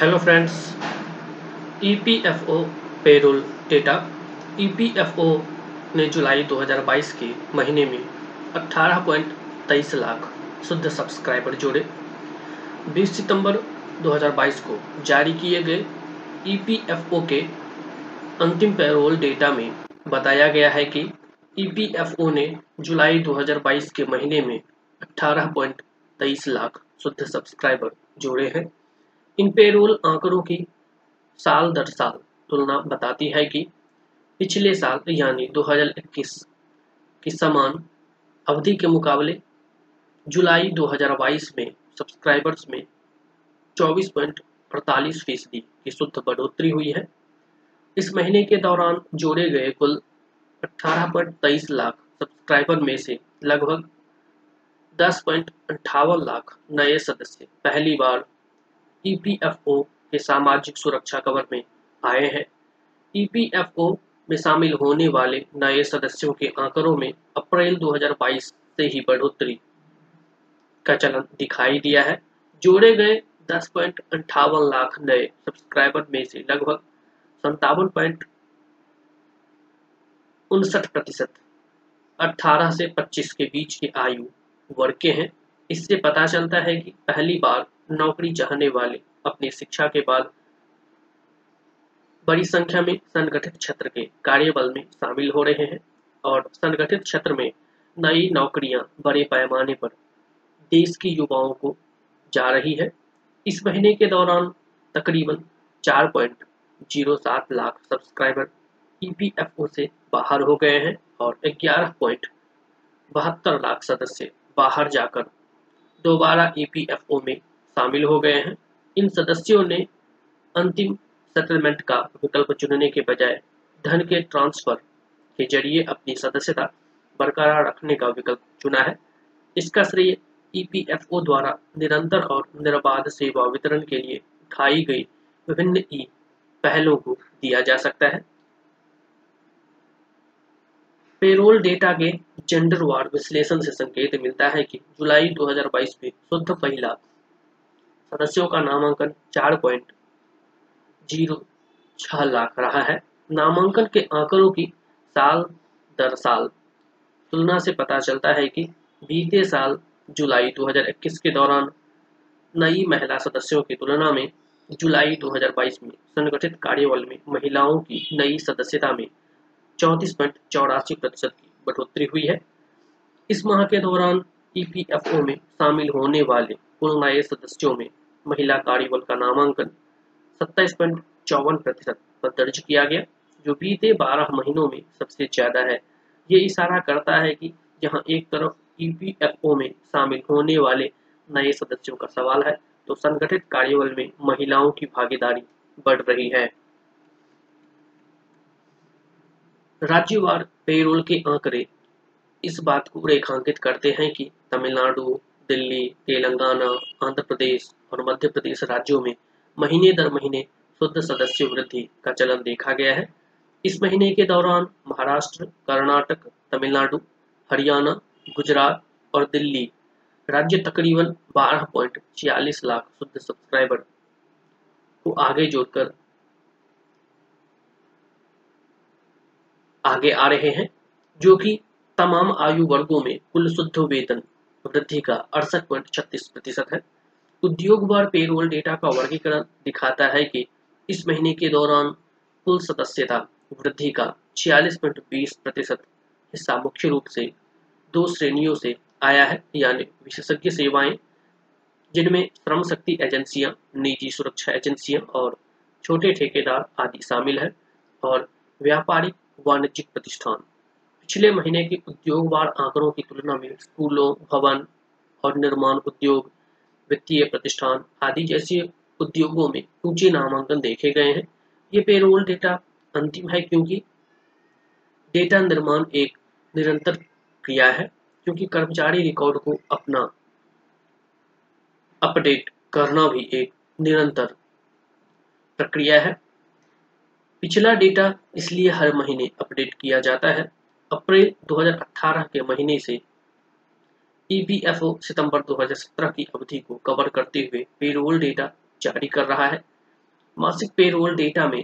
Hello friends EPFO payroll data EPFO ने जुलाई 2022 के महीने में 18.23 लाख शुद्ध सब्सक्राइबर जोड़े। 20 सितंबर 2022 को जारी किए गए ईपीएफओ के अंतिम पेरोल डेटा में बताया गया है कि ईपीएफओ ने जुलाई 2022 के महीने में 18.23 लाख शुद्ध सब्सक्राइबर जोड़े हैं। इन पेरोल आंकड़ों की साल दर साल तुलना बताती है कि पिछले साल, यानी 2021 की समान अवधि के मुकाबले जुलाई 2022 में सब्सक्राइबर्स में 24.48 फ़ीसदी की शुद्ध बढ़ोतरी हुई है। इस महीने के दौरान जोड़े गए कुल 18.23 लाख सब्सक्राइबर में से लगभग दस लाख नए सदस्य पहली बार ईपीएफओ के सामाजिक सुरक्षा कवर में आए हैं। ईपीएफओ में शामिल होने वाले नए सदस्यों के आंकड़ों में अप्रैल 2022 से ही बढ़ोतरी का चलन दिखाई दिया है। जोड़े गए दस पॉइंट अंठावन लाख नए सब्सक्राइबर में से लगभग संतावन पॉइंट उनसठ प्रतिशत, अठारह से 25 के बीच की आयु वर्ग के हैं। इससे पता चलता है कि पहली बार नौकरी चाहने वाले अपनी शिक्षा के बाद बड़ी संख्या में संगठित क्षेत्र के कार्यबल में शामिल हो रहे हैं और संगठित क्षेत्र में नई नौकरियाँ बड़े पैमाने पर देश की युवाओं को जा रही है। इस महीने के दौरान तकरीबन चार पॉइंट ज़ीरो सात लाख सब्सक्राइबर ईपीएफओ से बाहर हो गए हैं और ग्यारह पॉइंट बहत्तर लाख सदस्य बाहर जाकर दोबारा ईपीएफओ में शामिल हो गए हैं। इन सदस्यों ने अंतिम सेटलमेंट का विकल्प चुनने के बजाय धन के ट्रांसफ़र के ज़रिए अपनी सदस्यता बरकरार रखने का विकल्प चुना है। इसका श्रेय ईपीएफओ द्वारा निरंतर और निर्बाध सेवा वितरण के लिए उठाई गई विभिन्न ई पहलों को दिया जा सकता है। पेरोल डेटा के जेंडर वार विश्लेषण से संकेत मिलता है कि जुलाई 2022 में शुद्ध महिला सदस्यों का नामांकन चार पॉइंट ज़ीरो छह लाख रहा है। नामांकन के आंकड़ों की साल दर साल तुलना से पता चलता है कि बीते साल जुलाई 2021 के दौरान नई महिला सदस्यों की तुलना में जुलाई 2022 में संगठित कार्यबल में महिलाओं की नई सदस्यता में चौंतीस पॉइंट चौरासी प्रतिशत की बढ़ोतरी हुई है। इस माह के दौरान ईपीएफओ में शामिल होने वाले कुल नए सदस्यों में महिला कार्यबल का नामांकन सत्ताईस पॉइंट चौवन प्रतिशत पर दर्ज किया गया, जो बीते बारह महीनों में सबसे ज़्यादा है। ये इशारा करता है कि जहाँ एक तरफ़ ईपीएफओ में शामिल होने वाले नए सदस्यों का सवाल है तो संगठित कार्यबल में महिलाओं की भागीदारी बढ़ रही है। राज्यवार पेरोल के आंकड़े इस बात को रेखांकित करते हैं कि तमिलनाडु, दिल्ली, तेलंगाना, आंध्र प्रदेश और मध्य प्रदेश राज्यों में महीने दर महीने शुद्ध सदस्य वृद्धि का चलन देखा गया है। इस महीने के दौरान महाराष्ट्र, कर्नाटक, तमिलनाडु, हरियाणा, गुजरात और दिल्ली राज्य तकरीबन बारह पॉइंट छियालीस लाख शुद्ध सब्सक्राइबर को आगे जोड़कर आगे आ रहे हैं, जो कि तमाम आयु वर्गों में कुल शुद्ध वेतन वृद्धि का अड़सठ प्रतिशत है। उद्योग बार पेरोल डेटा का वर्गीकरण दिखाता है कि इस महीने के दौरान कुल सदस्यता वृद्धि का छियालीस प्रतिशत हिस्सा मुख्य रूप से दो श्रेणियों से आया है, यानी विशेषज्ञ सेवाएँ, जिनमें श्रम शक्ति एजेंसियाँ, निजी सुरक्षा एजेंसियाँ और छोटे ठेकेदार आदि शामिल है, और व्यापारिक वाणिज्यिक प्रतिष्ठान। पिछले महीने के उद्योगवार आंकड़ों की तुलना में स्कूलों, भवन और निर्माण उद्योग वित्तीय प्रतिष्ठान आदि जैसे उद्योगों में ऊँचे नामांकन देखे गए हैं। ये पेरोल डेटा अंतिम है क्योंकि डेटा निर्माण एक निरंतर क्रिया है, क्योंकि कर्मचारी रिकॉर्ड को अपना अपडेट करना भी एक निरंतर प्रक्रिया है। पिछला डेटा इसलिए हर महीने अपडेट किया जाता है। अप्रैल 2018 के महीने से ईपीएफओ सितंबर 2017 की अवधि को कवर करते हुए पेरोल डेटा जारी कर रहा है। मासिक पेरोल डेटा में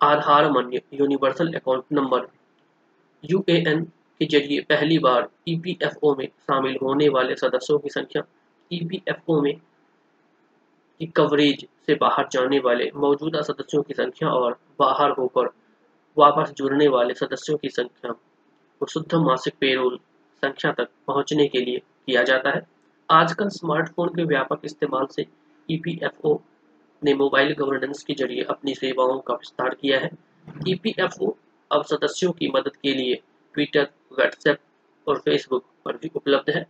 आधार मान्य यूनिवर्सल अकाउंट नंबर यूएएन के ज़रिए पहली बार ईपीएफओ में शामिल होने वाले सदस्यों की संख्या ईपीएफओ में की कवरेज से बाहर जाने वाले मौजूदा सदस्यों की संख्या और बाहर होकर वापस जुड़ने वाले सदस्यों की संख्या को शुद्ध मासिक पेरोल संख्या तक पहुँचने के लिए किया जाता है। आजकल स्मार्टफ़ोन के व्यापक इस्तेमाल से ईपीएफओ ने मोबाइल गवर्नेंस के ज़रिए अपनी सेवाओं का विस्तार किया है। ईपीएफओ अब सदस्यों की मदद के लिए ट्विटर व्हाट्सएप और फेसबुक पर भी उपलब्ध है।